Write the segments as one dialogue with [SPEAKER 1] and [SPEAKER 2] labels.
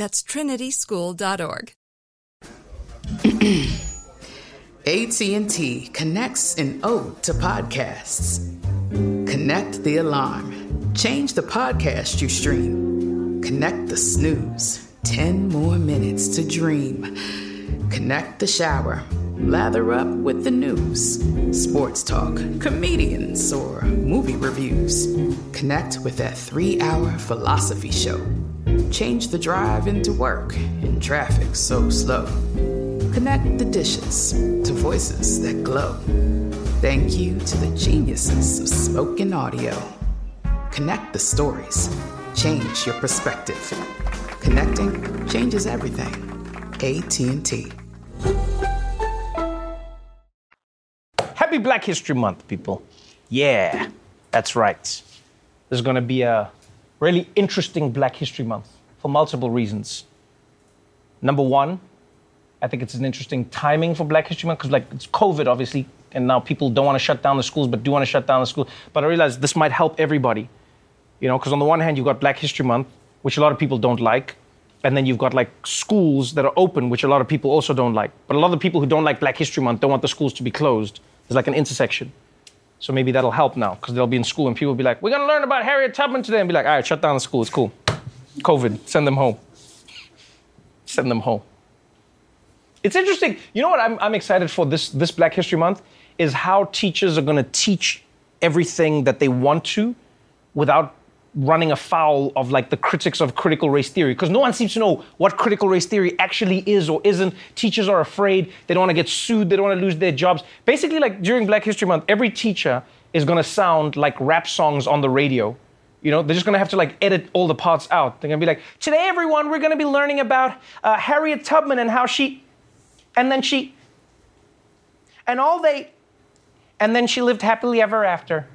[SPEAKER 1] That's trinityschool.org.
[SPEAKER 2] AT&T connects an ode to podcasts. Connect the alarm. Change the podcast you stream. Connect the snooze. 10 more minutes to dream. Connect the shower. Lather up with the news. Sports talk, comedians, or movie reviews. Connect with that three hour philosophy show. Change the drive into work in traffic so slow. Connect the dishes to voices that glow. Thank you to the geniuses of spoken audio. Connect the stories. Change your perspective. Connecting changes everything. AT&T.
[SPEAKER 3] Happy Black History Month, people. Yeah, that's right. There's going to be a really interesting Black History Month for multiple reasons. Number one, I think it's an interesting timing for Black History Month because, like, it's COVID, obviously, and now people don't want to shut down the schools, but do want to shut down the school. But I realize this might help everybody, you know, because on the one hand, you've got Black History Month, which a lot of people don't like, and then you've got like schools that are open, which a lot of people also don't like. But a lot of the people who don't like Black History Month don't want the schools to be closed. There's like an intersection. So maybe that'll help now because they'll be in school and people will be like, we're going to learn about Harriet Tubman today and be like, all right, shut down the school. It's cool. COVID, send them home. Send them home. It's interesting. You know what I'm, I'm excited for this, this Black History Month is how teachers are going to teach everything that they want to without running afoul of like the critics of critical race theory. Because no one seems to know what critical race theory actually is or isn't. Teachers are afraid. They don't want to get sued. They don't want to lose their jobs. Basically like during black history month every teacher is going to sound like rap songs on the radio. You know they're just to have to like edit all the parts out. They're to be like today everyone we're to be learning about uh, harriet tubman and how she and then she and all they and then she lived happily ever after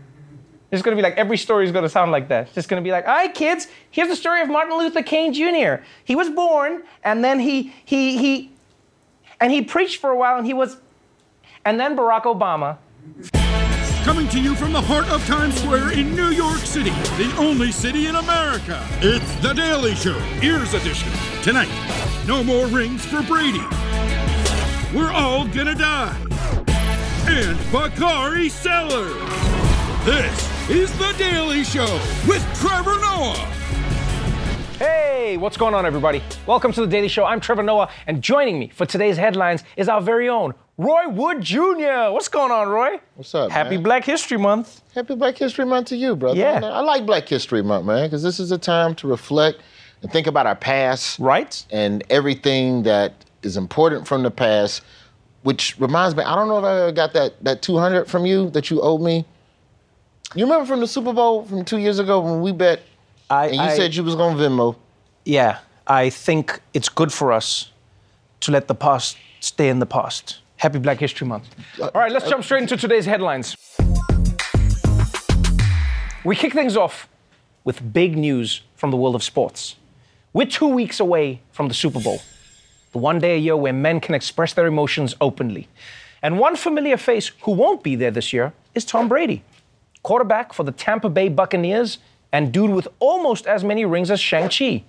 [SPEAKER 3] it's to be like every story is to sound like that. It's just to be like, all right, kids, here's the story of Martin Luther King Jr. He was born, and then he he he, and he preached for a while, and he was, and then Barack Obama.
[SPEAKER 4] Coming to you from the heart of Times Square in New York City, the only city in America. It's The Daily Show, Ears Edition. Tonight, no more rings for Brady. We're all gonna die. And Bakari Sellers. This is The Daily Show with Trevor Noah.
[SPEAKER 3] Hey, what's going on, everybody? Welcome to the Daily Show. I'm Trevor Noah, and joining me for today's headlines is our very own Roy Wood Jr. What's going on, Roy?
[SPEAKER 5] What's up?
[SPEAKER 3] Happy
[SPEAKER 5] man?
[SPEAKER 3] Black History Month.
[SPEAKER 5] Happy Black History Month to you, brother.
[SPEAKER 3] Yeah.
[SPEAKER 5] I like Black History Month, man, because this is a time to reflect and think about our past
[SPEAKER 3] Right?
[SPEAKER 5] and everything that is important from the past. Which reminds me, I don't know if I ever got that that 200 from you that you owed me. You remember from the Super Bowl from two years ago when we bet
[SPEAKER 3] I,
[SPEAKER 5] and you
[SPEAKER 3] I-
[SPEAKER 5] said you was gonna Venmo.
[SPEAKER 3] yeah, I think it's good for us to let the past stay in the past. Happy Black History Month. Uh, All right, let's uh, jump straight into today's headlines. We kick things off with big news from the world of sports. We're two weeks away from the Super Bowl, the one day a year where men can express their emotions openly. And one familiar face who won't be there this year is Tom Brady, quarterback for the Tampa Bay Buccaneers and dude with almost as many rings as Shang-Chi.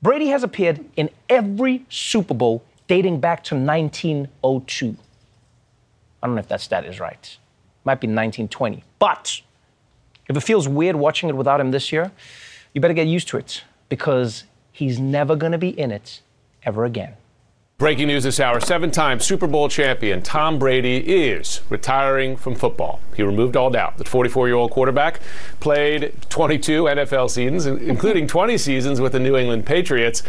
[SPEAKER 3] Brady has appeared in every Super Bowl dating back to 1902. I don't know if that stat is right. Might be 1920. But if it feels weird watching it without him this year, you better get used to it because he's never going to be in it ever again.
[SPEAKER 6] Breaking news this hour seven time Super Bowl champion Tom Brady is retiring from football. He removed all doubt. The 44 year old quarterback played 22 NFL seasons, including 20 seasons with the New England Patriots.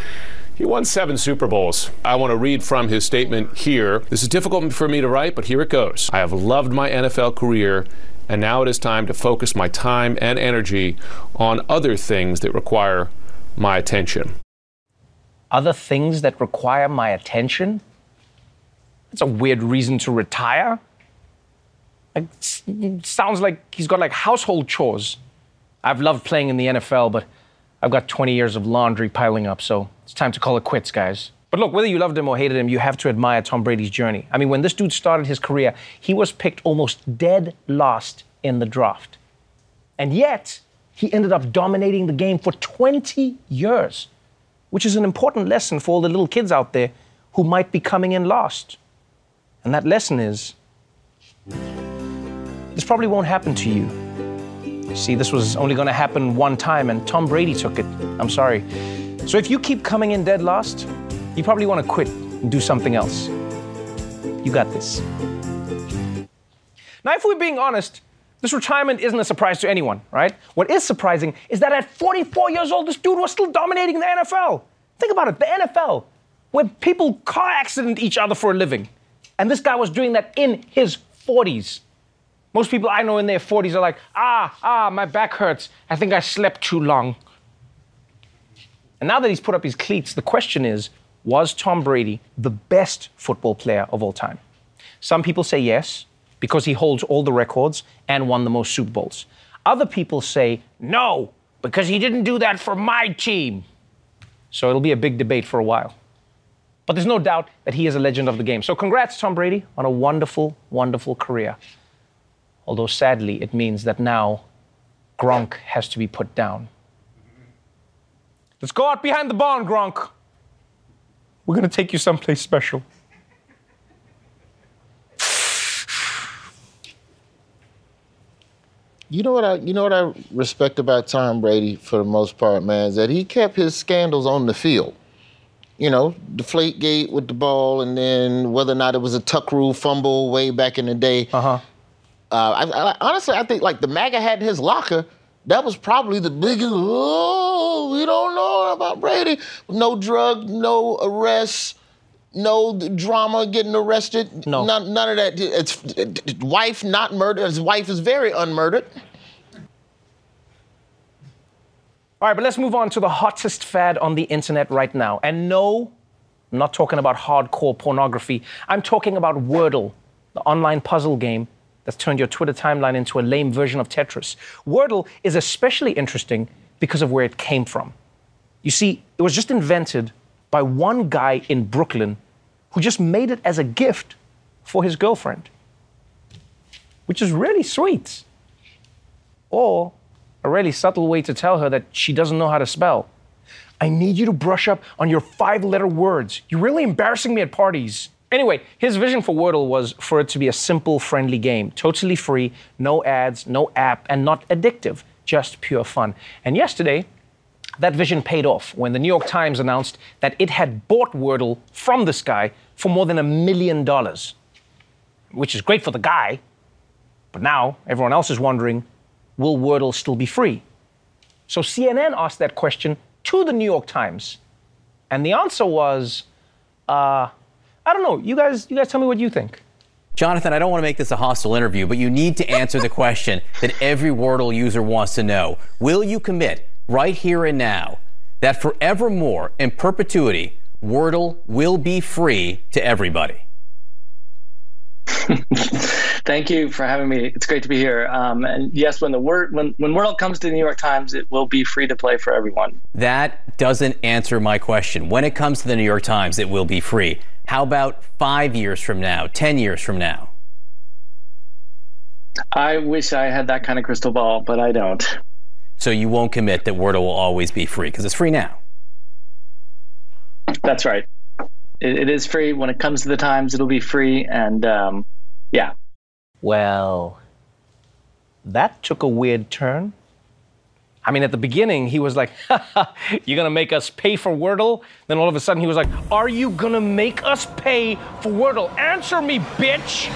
[SPEAKER 6] He won seven Super Bowls. I want to read from his statement here. This is difficult for me to write, but here it goes. I have loved my NFL career, and now it is time to focus my time and energy on other things that require my attention.
[SPEAKER 3] Other things that require my attention? That's a weird reason to retire. Sounds like he's got like household chores. I've loved playing in the NFL, but I've got 20 years of laundry piling up, so it's time to call it quits, guys. But look, whether you loved him or hated him, you have to admire Tom Brady's journey. I mean, when this dude started his career, he was picked almost dead last in the draft. And yet, he ended up dominating the game for 20 years, which is an important lesson for all the little kids out there who might be coming in last. And that lesson is this probably won't happen to you. See, this was only going to happen one time, and Tom Brady took it. I'm sorry. So if you keep coming in dead last, you probably want to quit and do something else. You got this. Now, if we're being honest, this retirement isn't a surprise to anyone, right? What is surprising is that at 44 years old, this dude was still dominating the NFL. Think about it the NFL, where people car accident each other for a living. And this guy was doing that in his 40s. Most people I know in their 40s are like, ah, ah, my back hurts. I think I slept too long. And now that he's put up his cleats, the question is was Tom Brady the best football player of all time? Some people say yes, because he holds all the records and won the most Super Bowls. Other people say no, because he didn't do that for my team. So it'll be a big debate for a while. But there's no doubt that he is a legend of the game. So congrats, Tom Brady, on a wonderful, wonderful career. Although sadly, it means that now Gronk has to be put down. Let's go out behind the barn, Gronk. We're going to take you someplace special.
[SPEAKER 5] You know what I you know what I respect about Tom Brady for the most part, man, is that he kept his scandals on the field. You know, deflate gate with the ball and then whether or not it was a tuck rule fumble way back in the day.
[SPEAKER 3] Uh-huh.
[SPEAKER 5] Uh, I, I, honestly, I think like the MAGA had in his locker, that was probably the biggest. Oh, we don't know about Brady. No drug, no arrests, no drama getting arrested.
[SPEAKER 3] No.
[SPEAKER 5] none, none of that. It's, it's wife not murdered. His wife is very unmurdered.
[SPEAKER 3] All right, but let's move on to the hottest fad on the internet right now. And no, I'm not talking about hardcore pornography. I'm talking about Wordle, the online puzzle game that's turned your Twitter timeline into a lame version of Tetris. Wordle is especially interesting because of where it came from. You see, it was just invented by one guy in Brooklyn who just made it as a gift for his girlfriend, which is really sweet. Or a really subtle way to tell her that she doesn't know how to spell. I need you to brush up on your five letter words. You're really embarrassing me at parties. Anyway, his vision for Wordle was for it to be a simple, friendly game, totally free, no ads, no app, and not addictive, just pure fun. And yesterday, that vision paid off when the New York Times announced that it had bought Wordle from this guy for more than a million dollars, which is great for the guy. But now everyone else is wondering will Wordle still be free? So CNN asked that question to the New York Times. And the answer was, uh, I don't know. You guys, you guys tell me what you think.
[SPEAKER 7] Jonathan, I don't want to make this a hostile interview, but you need to answer the question that every Wordle user wants to know. Will you commit right here and now that forevermore, in perpetuity, Wordle will be free to everybody?
[SPEAKER 8] Thank you for having me. It's great to be here. Um, and yes, when the word when when Wordle comes to the New York Times, it will be free to play for everyone.
[SPEAKER 7] That doesn't answer my question. When it comes to the New York Times, it will be free. How about five years from now, 10 years from now?
[SPEAKER 8] I wish I had that kind of crystal ball, but I don't.
[SPEAKER 7] So you won't commit that Wordle will always be free because it's free now.
[SPEAKER 8] That's right. It, it is free. When it comes to the Times, it'll be free. And um, yeah.
[SPEAKER 3] Well, that took a weird turn. I mean, at the beginning, he was like, You're gonna make us pay for Wordle? Then all of a sudden, he was like, Are you gonna make us pay for Wordle? Answer me, bitch!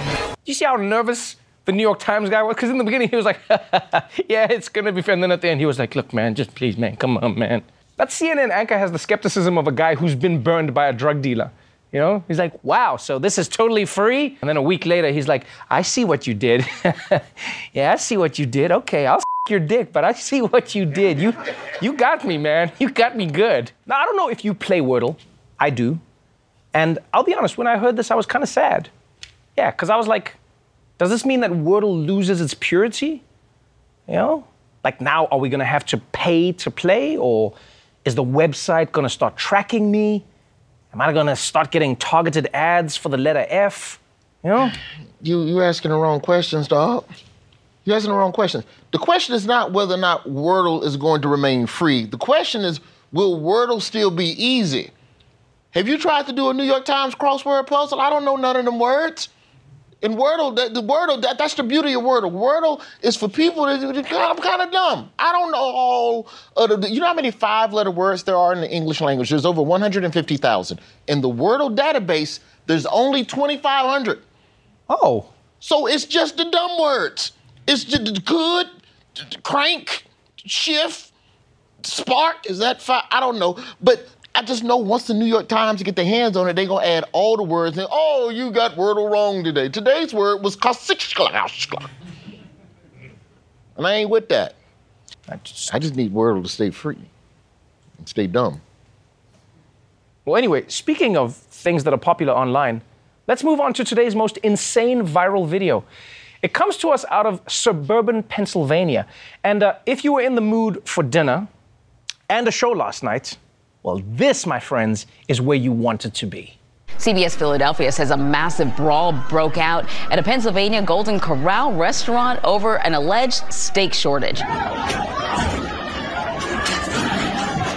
[SPEAKER 3] You see how nervous the New York Times guy was? Because in the beginning, he was like, Yeah, it's gonna be fair. And then at the end, he was like, Look, man, just please, man, come on, man. That CNN anchor has the skepticism of a guy who's been burned by a drug dealer. You know, he's like, wow, so this is totally free? And then a week later, he's like, I see what you did. yeah, I see what you did. Okay, I'll your dick, but I see what you did. You, you got me, man. You got me good. Now, I don't know if you play Wordle. I do. And I'll be honest, when I heard this, I was kind of sad. Yeah, because I was like, does this mean that Wordle loses its purity? You know? Like now, are we going to have to pay to play? Or is the website going to start tracking me? Am I going to start getting targeted ads for the letter F? You know?
[SPEAKER 5] You you asking the wrong questions, dog. You're asking the wrong questions. The question is not whether or not Wordle is going to remain free. The question is, will Wordle still be easy? Have you tried to do a New York Times crossword puzzle? I don't know none of them words. In Wordle, the, the Wordle, that, that's the beauty of Wordle. Wordle is for people that, that I'm kind of dumb. I don't know all of the, you know how many five-letter words there are in the English language? There's over 150,000. In the Wordle database, there's only 2,500.
[SPEAKER 3] Oh.
[SPEAKER 5] So it's just the dumb words. It's just good, crank, shift, spark. Is that five? I don't know. But I just know once the New York Times get their hands on it, they're gonna add all the words and oh, you got Wordle wrong today. Today's word was kasichkla. And I ain't with that. I just, I just need Wordle to stay free and stay dumb.
[SPEAKER 3] Well, anyway, speaking of things that are popular online, let's move on to today's most insane viral video. It comes to us out of suburban Pennsylvania. And uh, if you were in the mood for dinner and a show last night, well, this, my friends, is where you want it to be.
[SPEAKER 9] CBS Philadelphia says a massive brawl broke out at a Pennsylvania Golden Corral restaurant over an alleged steak shortage.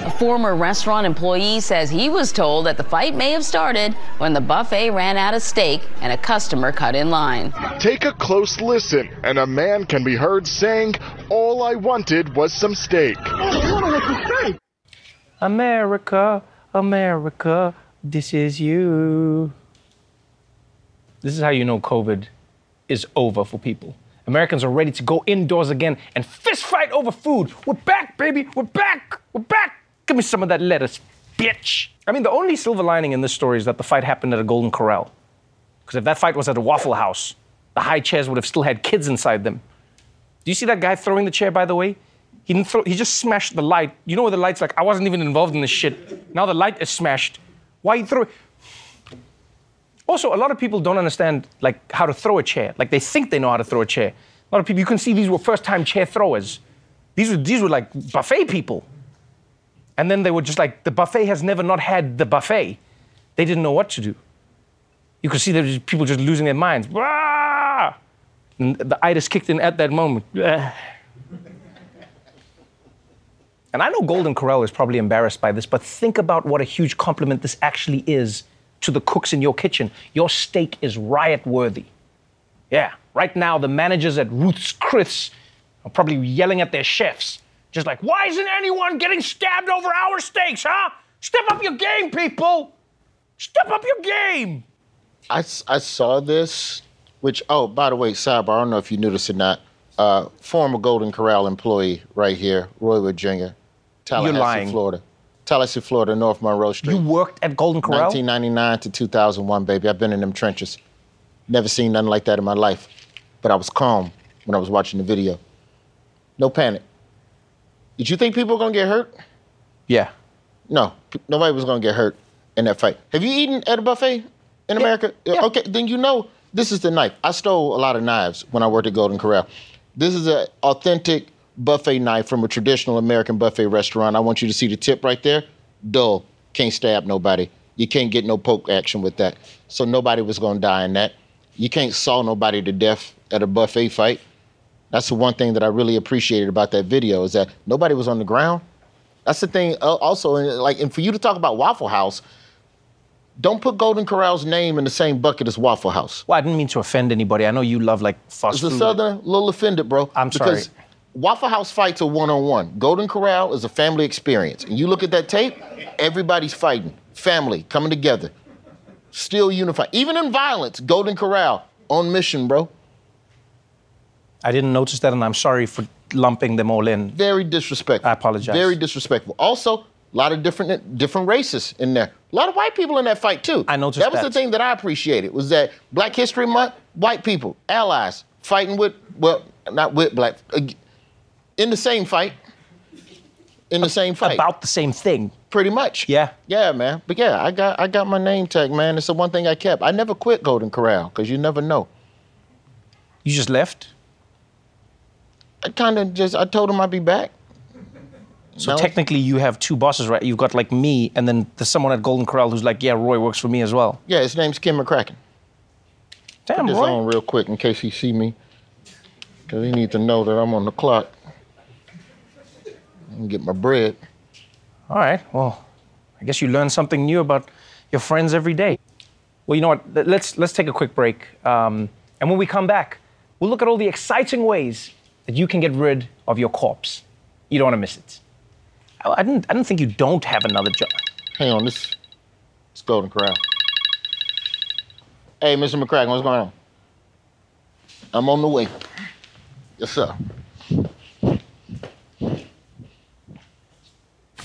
[SPEAKER 9] A former restaurant employee says he was told that the fight may have started when the buffet ran out of steak and a customer cut in line.
[SPEAKER 10] Take a close listen, and a man can be heard saying, All I wanted was some steak.
[SPEAKER 3] America, America, this is you. This is how you know COVID is over for people. Americans are ready to go indoors again and fist fight over food. We're back, baby. We're back. We're back. Give me some of that lettuce, bitch. I mean, the only silver lining in this story is that the fight happened at a Golden Corral. Because if that fight was at a Waffle House, the high chairs would have still had kids inside them. Do you see that guy throwing the chair, by the way? He he just smashed the light. You know what the light's like, I wasn't even involved in this shit. Now the light is smashed. Why you throw it? Also, a lot of people don't understand like how to throw a chair. Like they think they know how to throw a chair. A lot of people, you can see these were first-time chair throwers. These were these were like buffet people. And then they were just like, the buffet has never not had the buffet. They didn't know what to do. You could see there was people just losing their minds. And the itis kicked in at that moment. And I know Golden Corral is probably embarrassed by this, but think about what a huge compliment this actually is to the cooks in your kitchen. Your steak is riot worthy. Yeah, right now the managers at Ruth's Chris are probably yelling at their chefs, just like, why isn't anyone getting stabbed over our steaks, huh? Step up your game, people! Step up your game!
[SPEAKER 5] I, I saw this, which, oh, by the way, sidebar, I don't know if you knew this or not. Uh, former Golden Corral employee right here, Roy Virginia, Tallahassee,
[SPEAKER 3] lying.
[SPEAKER 5] Florida. Tallahassee, Florida, North Monroe Street.
[SPEAKER 3] You worked at Golden Corral?
[SPEAKER 5] 1999 to 2001, baby. I've been in them trenches. Never seen nothing like that in my life. But I was calm when I was watching the video. No panic. Did you think people were gonna get hurt?
[SPEAKER 3] Yeah.
[SPEAKER 5] No, p- nobody was gonna get hurt in that fight. Have you eaten at a buffet in America? Yeah. Okay, then you know this is the knife. I stole a lot of knives when I worked at Golden Corral. This is an authentic buffet knife from a traditional American buffet restaurant. I want you to see the tip right there. Dull. Can't stab nobody. You can't get no poke action with that. So nobody was gonna die in that. You can't saw nobody to death at a buffet fight. That's the one thing that I really appreciated about that video is that nobody was on the ground. That's the thing. uh, Also, and, like, and for you to talk about Waffle House, don't put Golden Corral's name in the same bucket as Waffle House.
[SPEAKER 3] Well, I didn't mean to offend anybody. I know you love like fast
[SPEAKER 5] As a
[SPEAKER 3] food.
[SPEAKER 5] Southern, a little offended, bro.
[SPEAKER 3] I'm sorry.
[SPEAKER 5] Waffle House fights are one on one. Golden Corral is a family experience. And you look at that tape, everybody's fighting, family coming together, still unified. Even in violence, Golden Corral on mission, bro.
[SPEAKER 3] I didn't notice that, and I'm sorry for lumping them all in.
[SPEAKER 5] Very disrespectful.
[SPEAKER 3] I apologize.
[SPEAKER 5] Very disrespectful. Also, a lot of different different races in there. A lot of white people in that fight too.
[SPEAKER 3] I noticed
[SPEAKER 5] that That was
[SPEAKER 3] that.
[SPEAKER 5] the thing that I appreciated was that Black History Month, white people, allies, fighting with well, not with black. In the same fight. In the same fight.
[SPEAKER 3] About the same thing.
[SPEAKER 5] Pretty much.
[SPEAKER 3] Yeah.
[SPEAKER 5] Yeah, man. But yeah, I got I got my name tag, man. It's the one thing I kept. I never quit Golden Corral because you never know.
[SPEAKER 3] You just left?
[SPEAKER 5] I kind of just I told him I'd be back.
[SPEAKER 3] So
[SPEAKER 5] No.
[SPEAKER 3] technically, you have two bosses, right? You've got like me, and then there's someone at Golden Corral who's like, "Yeah, Roy works for me as well."
[SPEAKER 5] Yeah, his name's Kim McCracken.
[SPEAKER 3] Damn,
[SPEAKER 5] Put this
[SPEAKER 3] Roy.
[SPEAKER 5] on real quick in case he see me, because he needs to know that I'm on the clock. And get my bread.
[SPEAKER 3] All right. Well, I guess you learn something new about your friends every day. Well, you know what? Let's let's take a quick break, um, and when we come back, we'll look at all the exciting ways that you can get rid of your corpse. You don't want to miss it. I, I didn't. I didn't think you don't have another job.
[SPEAKER 5] Hang on, this it's Golden Corral. Hey, Mr. McCracken, what's going on? I'm on the way. Yes, sir.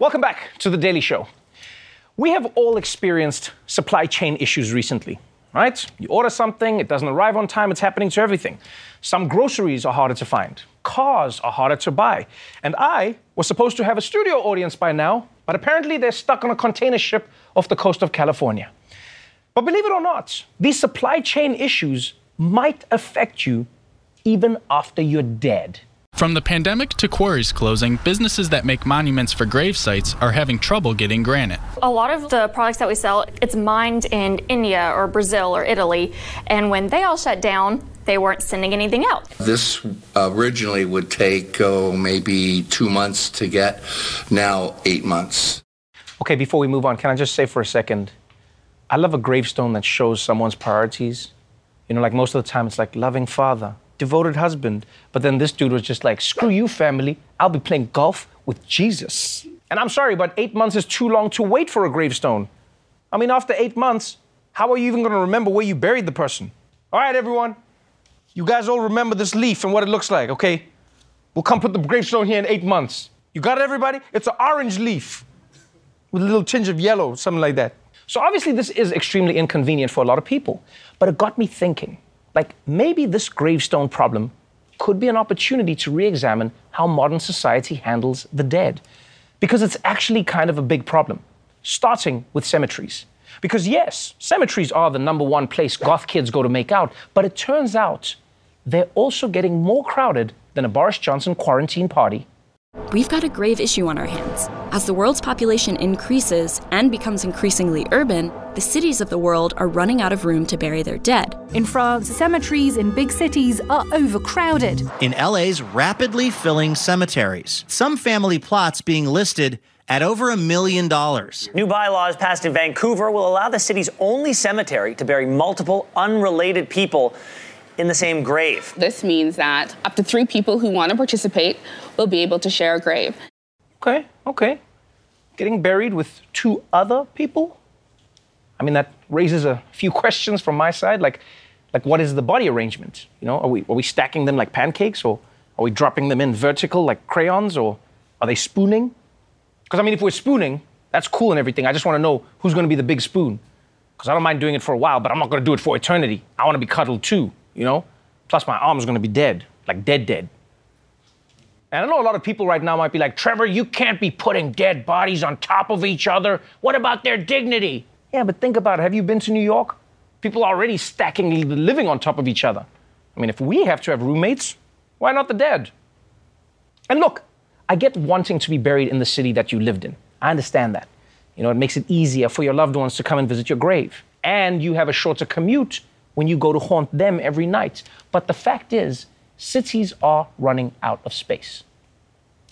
[SPEAKER 3] Welcome back to the Daily Show. We have all experienced supply chain issues recently, right? You order something, it doesn't arrive on time, it's happening to everything. Some groceries are harder to find, cars are harder to buy. And I was supposed to have a studio audience by now, but apparently they're stuck on a container ship off the coast of California. But believe it or not, these supply chain issues might affect you even after you're dead.
[SPEAKER 11] From the pandemic to quarries closing, businesses that make monuments for grave sites are having trouble getting granite.
[SPEAKER 12] A lot of the products that we sell, it's mined in India or Brazil or Italy, and when they all shut down, they weren't sending anything out.
[SPEAKER 13] This originally would take oh, maybe two months to get, now eight months.
[SPEAKER 3] Okay, before we move on, can I just say for a second, I love a gravestone that shows someone's priorities. You know, like most of the time, it's like loving father, devoted husband. But then this dude was just like, screw you, family. I'll be playing golf with Jesus. And I'm sorry, but eight months is too long to wait for a gravestone. I mean, after eight months, how are you even to remember where you buried the person? All right, everyone. You guys all remember this leaf and what it looks like, okay? We'll come put the gravestone here in eight months. You got it, everybody? It's an orange leaf with a little tinge of yellow, something like that. So obviously, this is extremely inconvenient for a lot of people. But it got me thinking like, maybe this gravestone problem could be an opportunity to re examine how modern society handles the dead. Because it's actually kind of a big problem, starting with cemeteries. Because, yes, cemeteries are the number one place goth kids go to make out, but it turns out they're also getting more crowded than a Boris Johnson quarantine party.
[SPEAKER 14] We've got a grave issue on our hands. As the world's population increases and becomes increasingly urban, the cities of the world are running out of room to bury their dead.
[SPEAKER 15] In France, cemeteries in big cities are overcrowded.
[SPEAKER 16] In LA's rapidly filling cemeteries, some family plots being listed at over a million dollars.
[SPEAKER 17] New bylaws passed in Vancouver will allow the city's only cemetery to bury multiple unrelated people in the same grave.
[SPEAKER 18] This means that up to three people who want to participate will be able to share a grave.
[SPEAKER 3] Okay, okay. Getting buried with two other people? I mean, that raises a few questions from my side. Like, like what is the body arrangement? You know, are we, are we stacking them like pancakes or are we dropping them in vertical like crayons or are they spooning? Because, I mean, if we're spooning, that's cool and everything. I just want to know who's going to be the big spoon. Because I don't mind doing it for a while, but I'm not going to do it for eternity. I want to be cuddled too, you know? Plus, my arm's to be dead, like dead, dead. And I know a lot of people right now might be like, Trevor, you can't be putting dead bodies on top of each other. What about their dignity? Yeah, but think about it. Have you been to New York? People are already stacking living on top of each other. I mean, if we have to have roommates, why not the dead? And look, I get wanting to be buried in the city that you lived in. I understand that. You know, it makes it easier for your loved ones to come and visit your grave. And you have a shorter commute when you go to haunt them every night. But the fact is, cities are running out of space.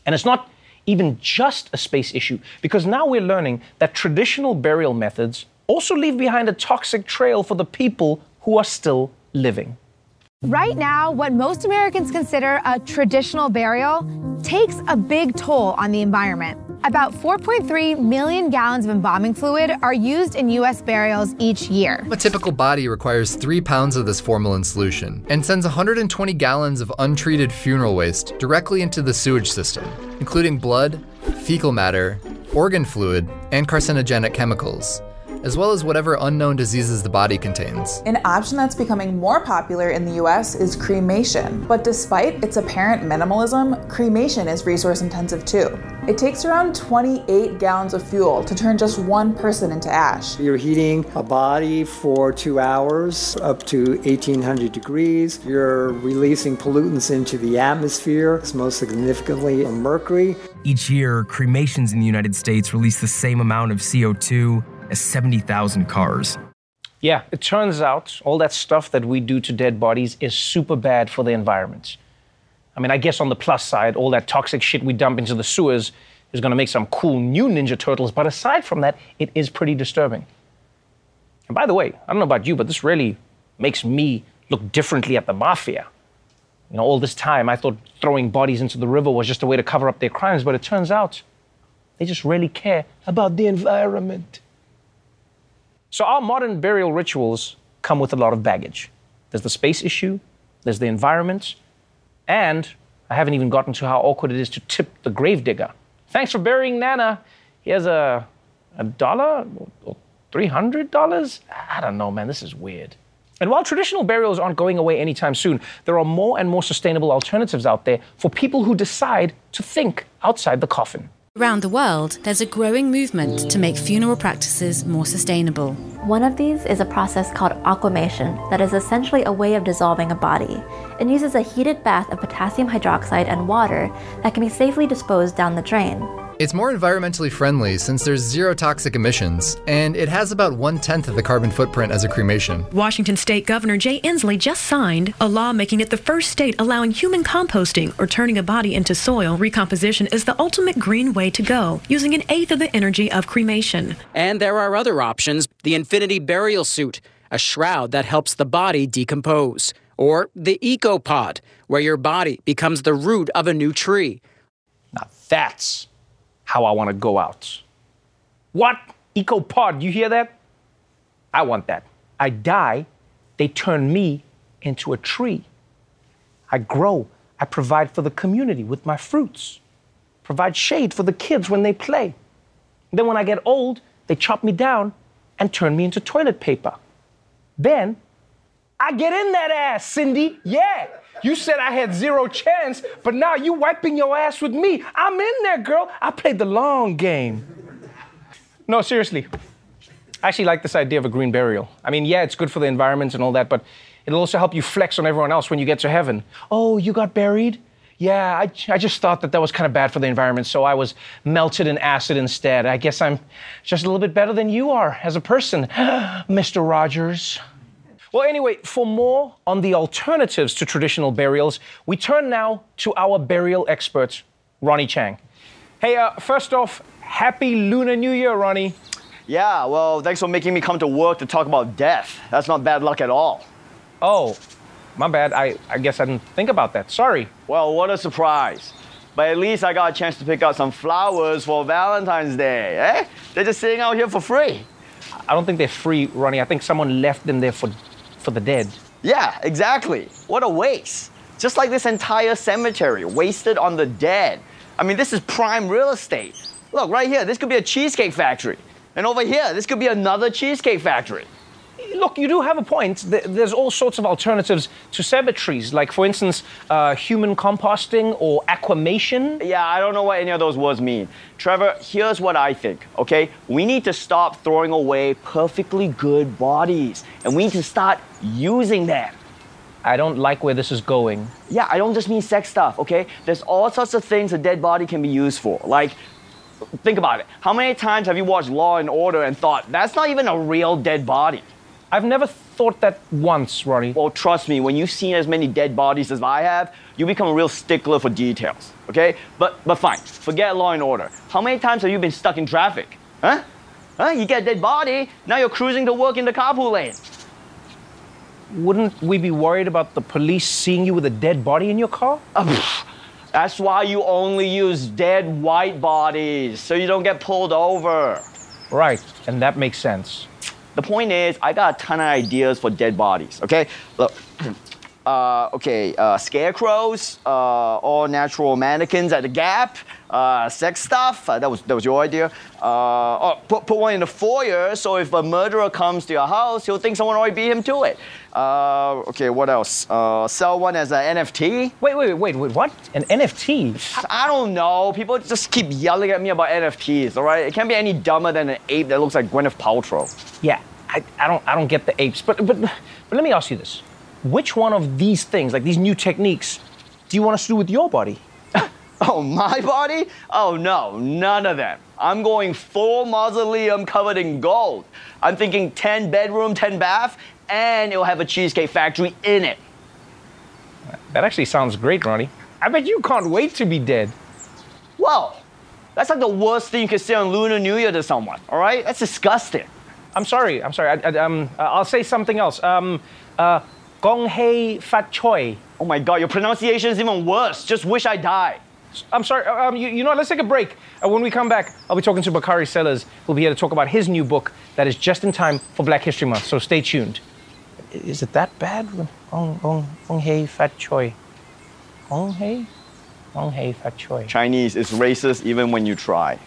[SPEAKER 3] And it's not even just a space issue, because now we're learning that traditional burial methods also leave behind a toxic trail for the people who are still living.
[SPEAKER 19] Right now, what most Americans consider a traditional burial takes a big toll on the environment. About 4.3 million gallons of embalming fluid are used in U.S. burials each year.
[SPEAKER 20] A typical body requires three pounds of this formalin solution and sends 120 gallons of untreated funeral waste directly into the sewage system, including blood, fecal matter, organ fluid, and carcinogenic chemicals as well as whatever unknown diseases the body contains.
[SPEAKER 21] An option that's becoming more popular in the US is cremation. But despite its apparent minimalism, cremation is resource intensive too. It takes around 28 gallons of fuel to turn just one person into ash.
[SPEAKER 22] You're heating a body for two hours up to 1800 degrees. You're releasing pollutants into the atmosphere, it's most significantly mercury.
[SPEAKER 23] Each year, cremations in the United States release the same amount of CO2 as 70,000 cars.
[SPEAKER 3] Yeah, it turns out all that stuff that we do to dead bodies is super bad for the environment. I mean, I guess on the plus side, all that toxic shit we dump into the sewers is going to make some cool new Ninja Turtles, but aside from that, it is pretty disturbing. And by the way, I don't know about you, but this really makes me look differently at the mafia. You know, all this time I thought throwing bodies into the river was just a way to cover up their crimes, but it turns out they just really care about the environment. So our modern burial rituals come with a lot of baggage. There's the space issue, there's the environment, and I haven't even gotten to how awkward it is to tip the gravedigger. Thanks for burying Nana. Here's a a dollar or three hundred dollars. I don't know, man. This is weird. And while traditional burials aren't going away anytime soon, there are more and more sustainable alternatives out there for people who decide to think outside the coffin.
[SPEAKER 24] Around the world, there's a growing movement to make funeral practices more sustainable.
[SPEAKER 25] One of these is a process called aquamation that is essentially a way of dissolving a body. It uses a heated bath of potassium hydroxide and water that can be safely disposed down the drain.
[SPEAKER 20] It's more environmentally friendly since there's zero toxic emissions, and it has about one tenth of the carbon footprint as a cremation.
[SPEAKER 26] Washington State Governor Jay Inslee just signed a law making it the first state allowing human composting or turning a body into soil. Recomposition is the ultimate green way to go, using an eighth of the energy of cremation.
[SPEAKER 27] And there are other options the Infinity Burial Suit, a shroud that helps the body decompose, or the EcoPod, where your body becomes the root of a new tree.
[SPEAKER 3] Now that's how I want to go out. What? eco EcoPod, you hear that? I want that. I die, they turn me into a tree. I grow, I provide for the community with my fruits, provide shade for the kids when they play. Then when I get old, they chop me down and turn me into toilet paper. Then I get in that ass, Cindy. Yeah. You said I had zero chance, but now you wiping your ass with me. I'm in there, girl. I played the long game. No, seriously. I actually like this idea of a green burial. I mean, yeah, it's good for the environment and all that, but it'll also help you flex on everyone else when you get to heaven. Oh, you got buried? Yeah, I, I just thought that that was kind of bad for the environment, so I was melted in acid instead. I guess I'm just a little bit better than you are as a person, Mr. Rogers. Well, anyway, for more on the alternatives to traditional burials, we turn now to our burial expert, Ronny Chieng. Hey, uh, first off, happy Lunar New Year, Ronny.
[SPEAKER 28] Yeah, well, thanks for making me come to work to talk about death. That's not bad luck at all.
[SPEAKER 3] Oh, my bad. I, I guess I didn't think about that. Sorry.
[SPEAKER 29] Well, what a surprise. But at least I got a chance to pick out some flowers for Valentine's Day, eh? They're just sitting out here for free.
[SPEAKER 3] I don't think they're free, Ronny. I think someone left them there for, for the dead.
[SPEAKER 29] Yeah, exactly. What a waste. Just like this entire cemetery, wasted on the dead. I mean, this is prime real estate. Look, right here, this could be a cheesecake factory. And over here, this could be another cheesecake factory.
[SPEAKER 3] Look, you do have a point. There's all sorts of alternatives to cemeteries, like, for instance, uh, human composting or aquamation.
[SPEAKER 29] Yeah, I don't know what any of those words mean. Trevor, here's what I think, okay? We need to stop throwing away perfectly good bodies, and we need to start using them.
[SPEAKER 3] I don't like where this is going.
[SPEAKER 29] Yeah, I don't just mean sex stuff, okay? There's all sorts of things a dead body can be used for. Like, think about it. How many times have you watched Law and Order and thought, that's not even a real dead body?
[SPEAKER 3] I've never thought that once, Ronny.
[SPEAKER 29] Well, trust me, when you've seen as many dead bodies as I have, you become a real stickler for details, okay? But, but fine, forget Law and Order. How many times have you been stuck in traffic? Huh? Huh? You get a dead body, now you're cruising to work in the carpool lane.
[SPEAKER 3] Wouldn't we be worried about the police seeing you with a dead body in your car?
[SPEAKER 29] That's why you only use dead white bodies, so you don't get pulled over.
[SPEAKER 3] Right, and that makes sense.
[SPEAKER 29] The point is, I got a ton of ideas for dead bodies, okay? Look, uh, okay, uh, scarecrows, uh, all natural mannequins at the Gap, uh, sex stuff, uh, that, was, that was your idea. Uh, oh, put, put one in the foyer so if a murderer comes to your house, he'll think someone already beat him to it. Uh, okay, what else? Uh, sell one as an NFT.
[SPEAKER 3] Wait, wait, wait, wait, what? An NFT?
[SPEAKER 29] I, I don't know. People just keep yelling at me about NFTs, all right? It can't be any dumber than an ape that looks like Gwyneth Paltrow.
[SPEAKER 3] Yeah, I, I don't I don't get the apes, but but but let me ask you this: Which one of these things, like these new techniques, do you want us to do with your body?
[SPEAKER 29] Oh, my body? Oh, no, none of them. I'm going full mausoleum covered in gold. I'm thinking 10 bedroom, 10 bath, and it'll have a cheesecake factory in it.
[SPEAKER 3] That actually sounds great, Ronny. I bet you can't wait to be dead.
[SPEAKER 29] Well, that's like the worst thing you could say on Lunar New Year to someone, all right? That's disgusting.
[SPEAKER 3] I'm sorry. I'm sorry. I, I, um, uh, I'll say something else. Um, uh, Gong Hei Fat Choi.
[SPEAKER 29] Oh my God, your pronunciation is even worse. Just wish I died.
[SPEAKER 3] I'm sorry. Um, you, you know, what? let's take a break. Uh, when we come back, I'll be talking to Bakari Sellers, who'll be here to talk about his new book that is just in time for Black History Month. So stay tuned. Is it that bad? Gong Gong Gong Hei Fat Choi. Gong Hei, Gong Hei Fat Choi.
[SPEAKER 29] Chinese is racist even when you try.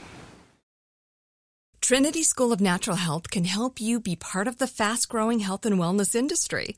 [SPEAKER 1] Trinity School of Natural Health can help you be part of the fast growing health and wellness industry.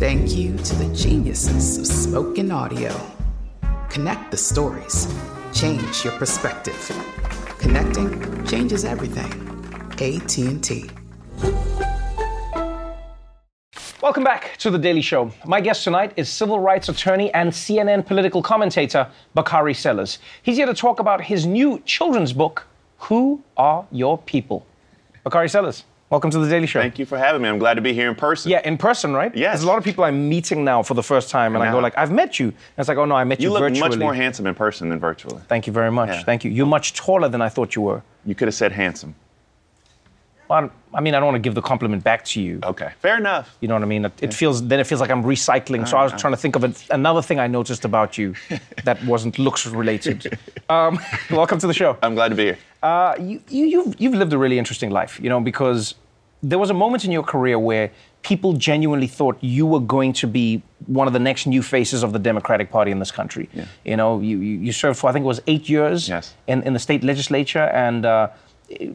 [SPEAKER 30] Thank you to the geniuses of spoken audio. Connect the stories. Change your perspective. Connecting changes everything. AT&T.
[SPEAKER 3] Welcome back to The Daily Show. My guest tonight is civil rights attorney and CNN political commentator Bakari Sellers. He's here to talk about his new children's book, Who Are Your People? Bakari Sellers, welcome to The Daily Show.
[SPEAKER 31] Thank you for having me. I'm glad to be here in person.
[SPEAKER 3] Yeah, in person, right?
[SPEAKER 31] Yes.
[SPEAKER 3] There's a lot of people I'm meeting now for the first time, and I,
[SPEAKER 31] I
[SPEAKER 3] go like, I've met you. And it's like, oh no, I met you, virtually.
[SPEAKER 31] You look
[SPEAKER 3] virtually.
[SPEAKER 31] much more handsome in person than virtually.
[SPEAKER 3] Thank you very much.
[SPEAKER 31] Yeah.
[SPEAKER 3] Thank you. You're much taller than I thought you were.
[SPEAKER 31] You could have said handsome.
[SPEAKER 3] Well, I mean, I don't want to give the compliment back to you.
[SPEAKER 31] Okay, fair enough.
[SPEAKER 3] You know what I mean? It, it feels then it feels like I'm recycling. so I was
[SPEAKER 31] Uh-huh.
[SPEAKER 3] trying to think of an, another thing I noticed about you that wasn't looks related. Um, welcome to the show.
[SPEAKER 31] I'm glad to be here.
[SPEAKER 3] Uh, you, you, you've, you've lived a really interesting life, you know, because there was a moment in your career where people genuinely thought you were going to be one of the next new faces of the Democratic Party in this country. You know, you, you served for I think it was eight years in, in the state legislature, and uh,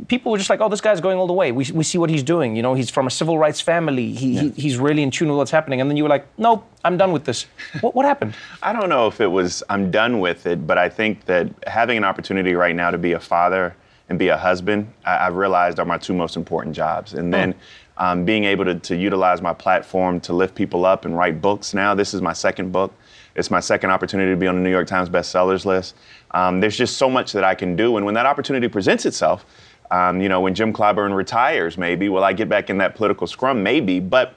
[SPEAKER 3] people were just like, "Oh, this guy's going all the way. We, we see what he's doing. You know, he's from a civil rights family. He, he he's really in tune with what's happening." And then you were like, "No, I'm done with this." What what happened?
[SPEAKER 31] I don't know if it was I'm done with it, but I think that having an opportunity right now to be a father and be a husband, I, I've realized are my two most important jobs. And then um, being able to, to utilize my platform to lift people up and write books now. This is my second book. It's my second opportunity to be on the New York Times bestsellers list. Um, there's just so much that I can do. And when that opportunity presents itself, um, you know, when Jim Clyburn retires, maybe, will I get back in that political scrum? Maybe. But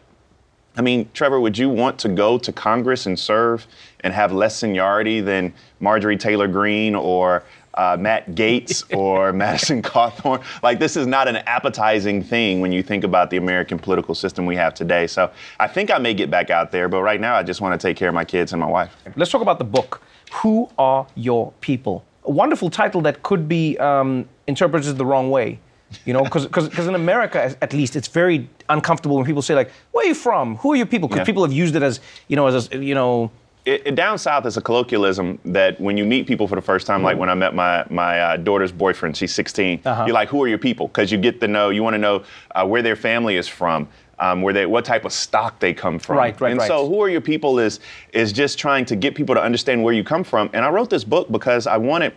[SPEAKER 31] I mean, Trevor, would you want to go to Congress and serve and have less seniority than Marjorie Taylor Greene or uh, Matt Gaetz or Madison Cawthorn? Like, this is not an appetizing thing when you think about the American political system we have today. So I think I may get back out there, but right now I just want to take care of my kids and my wife.
[SPEAKER 3] Let's talk about the book. Who are your people? A wonderful title that could be um, interpreted the wrong way. You know, because in America, at least, it's very uncomfortable when people say like, "Where are you from? Who are your people?" Because
[SPEAKER 31] Yeah.
[SPEAKER 3] people have used it as, you know, as a, you know,
[SPEAKER 31] it, it- down south is a colloquialism that when you meet people for the first time, like when I met my my uh, daughter's boyfriend, she's 16.
[SPEAKER 3] Uh-huh.
[SPEAKER 31] You're like, who are your people? Because you get to know, you want to know uh, where their family is from. Um, where they, what type of stock they come from,
[SPEAKER 3] Right, right,
[SPEAKER 31] And
[SPEAKER 3] right.
[SPEAKER 31] so, who are your people is is just trying to get people to understand where you come from. And I wrote this book because I wanted,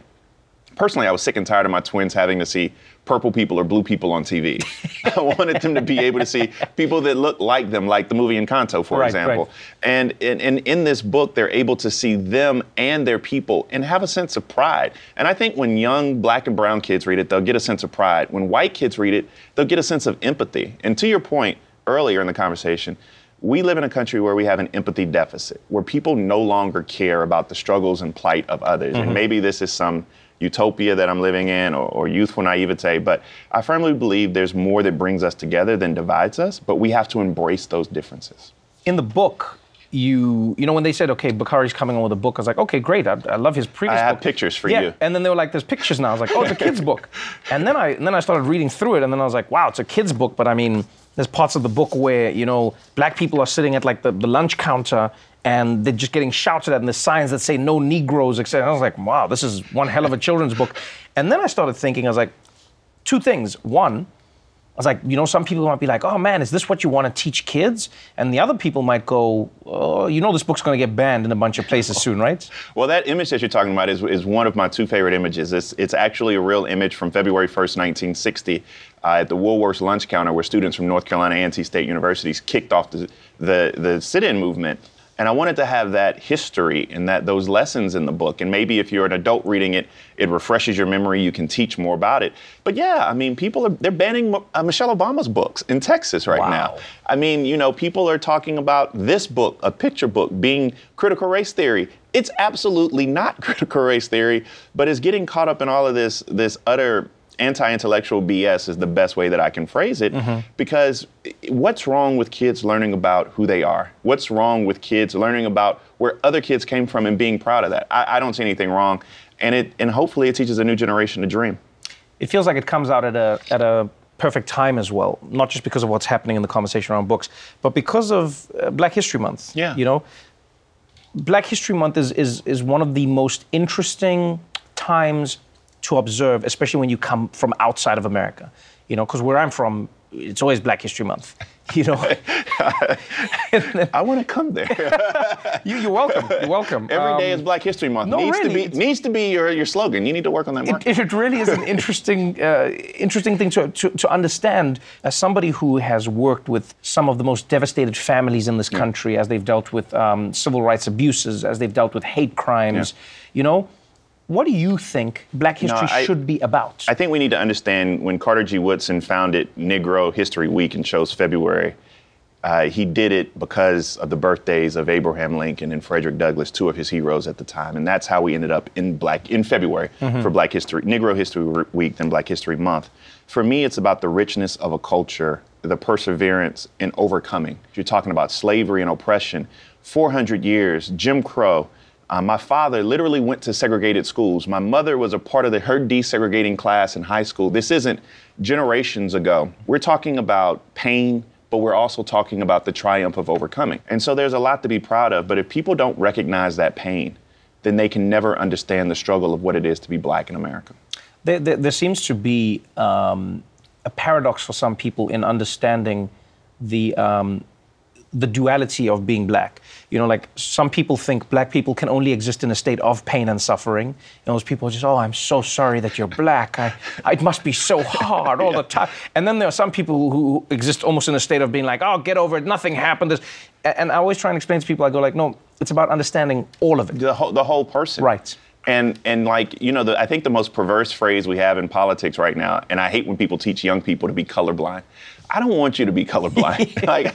[SPEAKER 31] personally, I was sick and tired of my twins having to see purple people or blue people on TV. I wanted them to be able to see people that look like them, like the movie Encanto, for
[SPEAKER 3] Right,
[SPEAKER 31] example.
[SPEAKER 3] right.
[SPEAKER 31] And in, in, in this book, they're able to see them and their people and have a sense of pride. And I think when young black and brown kids read it, they'll get a sense of pride. When white kids read it, they'll get a sense of empathy. And to your point earlier in the conversation, we live in a country where we have an empathy deficit, where people no longer care about the struggles and plight of others.
[SPEAKER 3] Mhm.
[SPEAKER 31] And maybe this is some utopia that I'm living in or, or youthful naivete, but I firmly believe there's more that brings us together than divides us, but we have to embrace those differences.
[SPEAKER 3] in the book, you you know when they said, okay, Bakari's coming on with a book, I was like, okay, great, I, I love his previous
[SPEAKER 31] I have
[SPEAKER 3] book.
[SPEAKER 31] pictures for
[SPEAKER 3] yeah.
[SPEAKER 31] you.
[SPEAKER 3] And then they were like, there's pictures now. I was like, oh, it's a kid's book. And then I and then I started reading through it, and then I was like, wow, it's a kid's book, but I mean, there's parts of the book where you know black people are sitting at like the, the lunch counter. And they're just getting shouted at, and the signs that say "No Negroes," etc. I was like, "Wow, this is one hell of a children's book." And then I started thinking, I was like, two things. One, I was like, you know, some people might be like, oh man, is this what you want to teach kids? And the other people might go, oh, you know, this book's going to get banned in a bunch of places soon, right?
[SPEAKER 31] Well, that image that you're talking about is, is one of my two favorite images. It's, it's actually a real image from February 1st, 1960, uh, at the Woolworths lunch counter where students from North Carolina A&T State Universities kicked off the, the, the sit-in movement. And I wanted to have that history and that those lessons in the book. And maybe if you're an adult reading it, it refreshes your memory. You can teach more about it. But yeah, I mean, people are they're banning uh, Michelle Obama's books in Texas right now. I mean, you know, people are talking about this book, a picture book, being critical race theory. It's absolutely not critical race theory, but it's getting caught up in all of this this utter anti-intellectual BS is the best way that I can phrase it because what's wrong with kids learning about who they are? What's wrong with kids learning about where other kids came from and being proud of that? I, I don't see anything wrong, and it and hopefully it teaches a new generation to dream.
[SPEAKER 3] It feels like it comes out at a at a perfect time as well, not just because of what's happening in the conversation around books, but because of uh, Black History Month.
[SPEAKER 31] Yeah.
[SPEAKER 3] You know, Black History Month is is is one of the most interesting times to observe, especially when you come from outside of America. You know, because where I'm from, it's always Black History Month. You know,
[SPEAKER 31] I want to come there.
[SPEAKER 3] you, you're welcome. You're welcome.
[SPEAKER 31] Every day
[SPEAKER 3] Um,
[SPEAKER 31] is Black History Month.
[SPEAKER 3] no,
[SPEAKER 31] needs
[SPEAKER 3] really,
[SPEAKER 31] to be needs to be your, your slogan. You need to work on that.
[SPEAKER 3] It, it really is an interesting, uh, interesting thing to, to, to understand. As somebody who has worked with some of the most devastated families in this country, as they've dealt with um, civil rights abuses, as they've dealt with hate crimes, you know, what do you think Black
[SPEAKER 31] No,
[SPEAKER 3] history
[SPEAKER 31] I-
[SPEAKER 3] should be about?
[SPEAKER 31] I think we need to understand when Carter G. Woodson founded Negro History Week and chose February, uh, he did it because of the birthdays of Abraham Lincoln and Frederick Douglass, two of his heroes at the time, and that's how we ended up in Black in February
[SPEAKER 3] Mhm.
[SPEAKER 31] for Black History Negro History Week and Black History Month. For me, it's about the richness of a culture, the perseverance in overcoming. You're talking about slavery and oppression, 400 years, Jim Crow. Uh, my father literally went to segregated schools. My mother was a part of the her desegregating class in high school. This isn't generations ago. We're talking about pain, but we're also talking about the triumph of overcoming. And so there's a lot to be proud of. But if people don't recognize that pain, then they can never understand the struggle of what it is to be black in America.
[SPEAKER 3] There, there, there seems to be um, a paradox for some people in understanding the um, the duality of being black. You know, like some people think black people can only exist in a state of pain and suffering. And those people are just, oh, I'm so sorry that you're black. I, it must be so hard all the time. And then there are some people who exist almost in a state of being like, oh, get over it, nothing happened. And I always try and explain to people, I go like, no, it's about understanding all of it.
[SPEAKER 31] The whole, the whole person.
[SPEAKER 3] Right.
[SPEAKER 31] And and like you know, the, I think the most perverse phrase we have in politics right now, and I hate when people teach young people to be colorblind. I don't want you to be colorblind. like,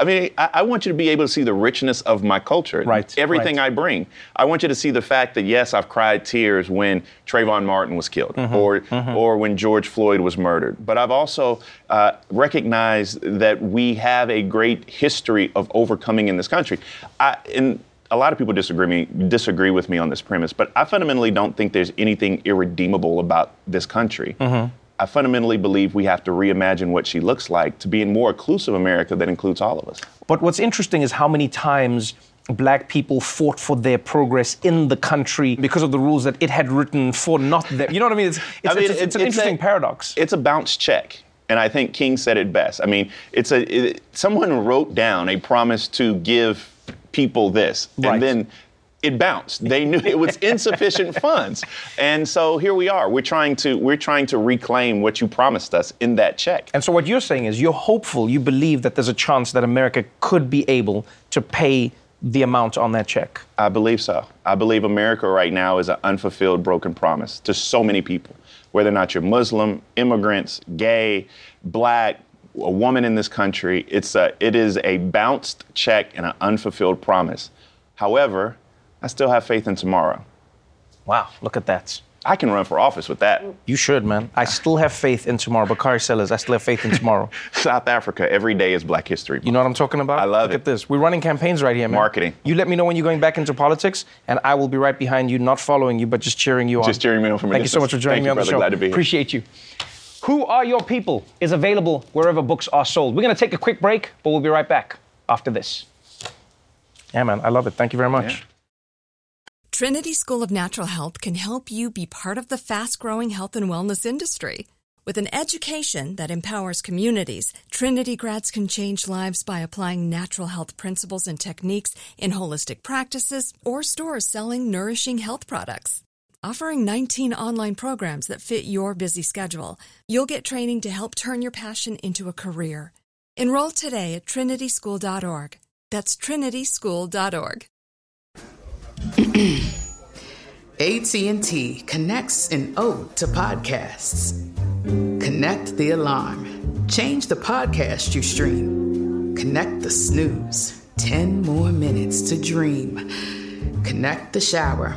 [SPEAKER 31] I mean, I, I, want you to be able to see the richness of my culture,
[SPEAKER 3] right?
[SPEAKER 31] Everything
[SPEAKER 3] right.
[SPEAKER 31] I bring. I want you to see the fact that yes, I've cried tears when Trayvon Martin was killed, mm-hmm. or mm-hmm. or when George Floyd was murdered. But I've also uh, recognized that we have a great history of overcoming in this country. I, and a lot of people disagree me disagree with me on this premise, but I fundamentally don't think there's anything irredeemable about this country.
[SPEAKER 3] Mm-hmm.
[SPEAKER 31] I fundamentally believe we have to reimagine what she looks like to be a more inclusive America that includes all of us.
[SPEAKER 3] But what's interesting is how many times black people fought for their progress in the country because of the rules that it had written for not them. You know what I mean? It's, it's,
[SPEAKER 31] I mean,
[SPEAKER 3] it's, it's, an interesting
[SPEAKER 31] a,
[SPEAKER 3] paradox.
[SPEAKER 31] It's a bounce check. And I think King said it best. I mean, it's a it, someone wrote down a promise to give people this,
[SPEAKER 3] right.
[SPEAKER 31] and then it bounced. They knew it was insufficient funds, and so here we are. We're trying to we're trying to reclaim what you promised us in that check.
[SPEAKER 3] And so what you're saying is you're hopeful. You believe that there's a chance that America could be able to pay the amount on that check.
[SPEAKER 31] I believe so. I believe America right now is an unfulfilled, broken promise to so many people, whether or not you're Muslim, immigrants, gay, black, a woman in this country. It's a, it is a bounced check and an unfulfilled promise. However, I still have faith in tomorrow.
[SPEAKER 3] Wow, look at that.
[SPEAKER 31] I can run for office with that.
[SPEAKER 3] You should, man. I still have faith in tomorrow. Bakari Sellers, I still have faith in tomorrow.
[SPEAKER 31] South Africa, every day is Black History Month.
[SPEAKER 3] You know what I'm talking about?
[SPEAKER 31] I love
[SPEAKER 3] Look
[SPEAKER 31] it.
[SPEAKER 3] at this. We're running campaigns right here, man.
[SPEAKER 31] Marketing.
[SPEAKER 3] You let me know when you're going back into politics, and I will be right behind you, not following you, but just cheering you on.
[SPEAKER 31] Just cheering me on from a
[SPEAKER 3] Thank you so much for joining
[SPEAKER 31] Thank
[SPEAKER 3] me
[SPEAKER 31] you,
[SPEAKER 3] on the show.
[SPEAKER 31] Glad to be here.
[SPEAKER 3] Appreciate you. Who Are Your People is available wherever books are sold. We're going to take a quick break, but we'll be right back after this. Yeah, man, I love it. Thank you very much.
[SPEAKER 1] Trinity School of Natural Health can help you be part of the fast growing health and wellness industry. With an education that empowers communities, Trinity grads can change lives by applying natural health principles and techniques in holistic practices or stores selling nourishing health products. Offering 19 online programs that fit your busy schedule, you'll get training to help turn your passion into a career. Enroll today at trinityschool.org. That's trinityschool.org.
[SPEAKER 30] AT&T connects an ode to podcasts. Connect the alarm. Change the podcast you stream. Connect the snooze. 10 more minutes to dream. Connect the shower.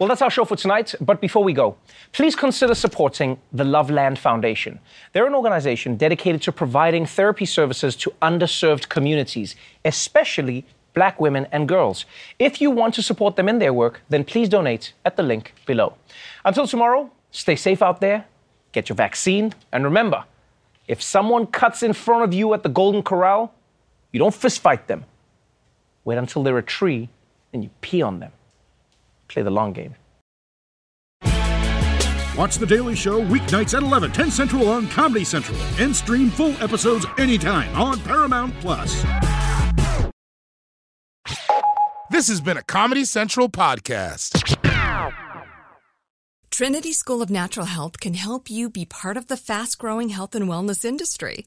[SPEAKER 3] Well, that's our show for tonight. But before we go, please consider supporting the Loveland Foundation. They're an organization dedicated to providing therapy services to underserved communities, especially black women and girls. If you want to support them in their work, then please donate at the link below. Until tomorrow, stay safe out there, get your vaccine, and remember if someone cuts in front of you at the Golden Corral, you don't fistfight them. Wait until they're a tree, and you pee on them. Play the long game.
[SPEAKER 32] Watch The Daily Show weeknights at 11, 10 Central on Comedy Central, and stream full episodes anytime on Paramount Plus.
[SPEAKER 33] This has been a Comedy Central podcast.
[SPEAKER 1] Trinity School of Natural Health can help you be part of the fast growing health and wellness industry.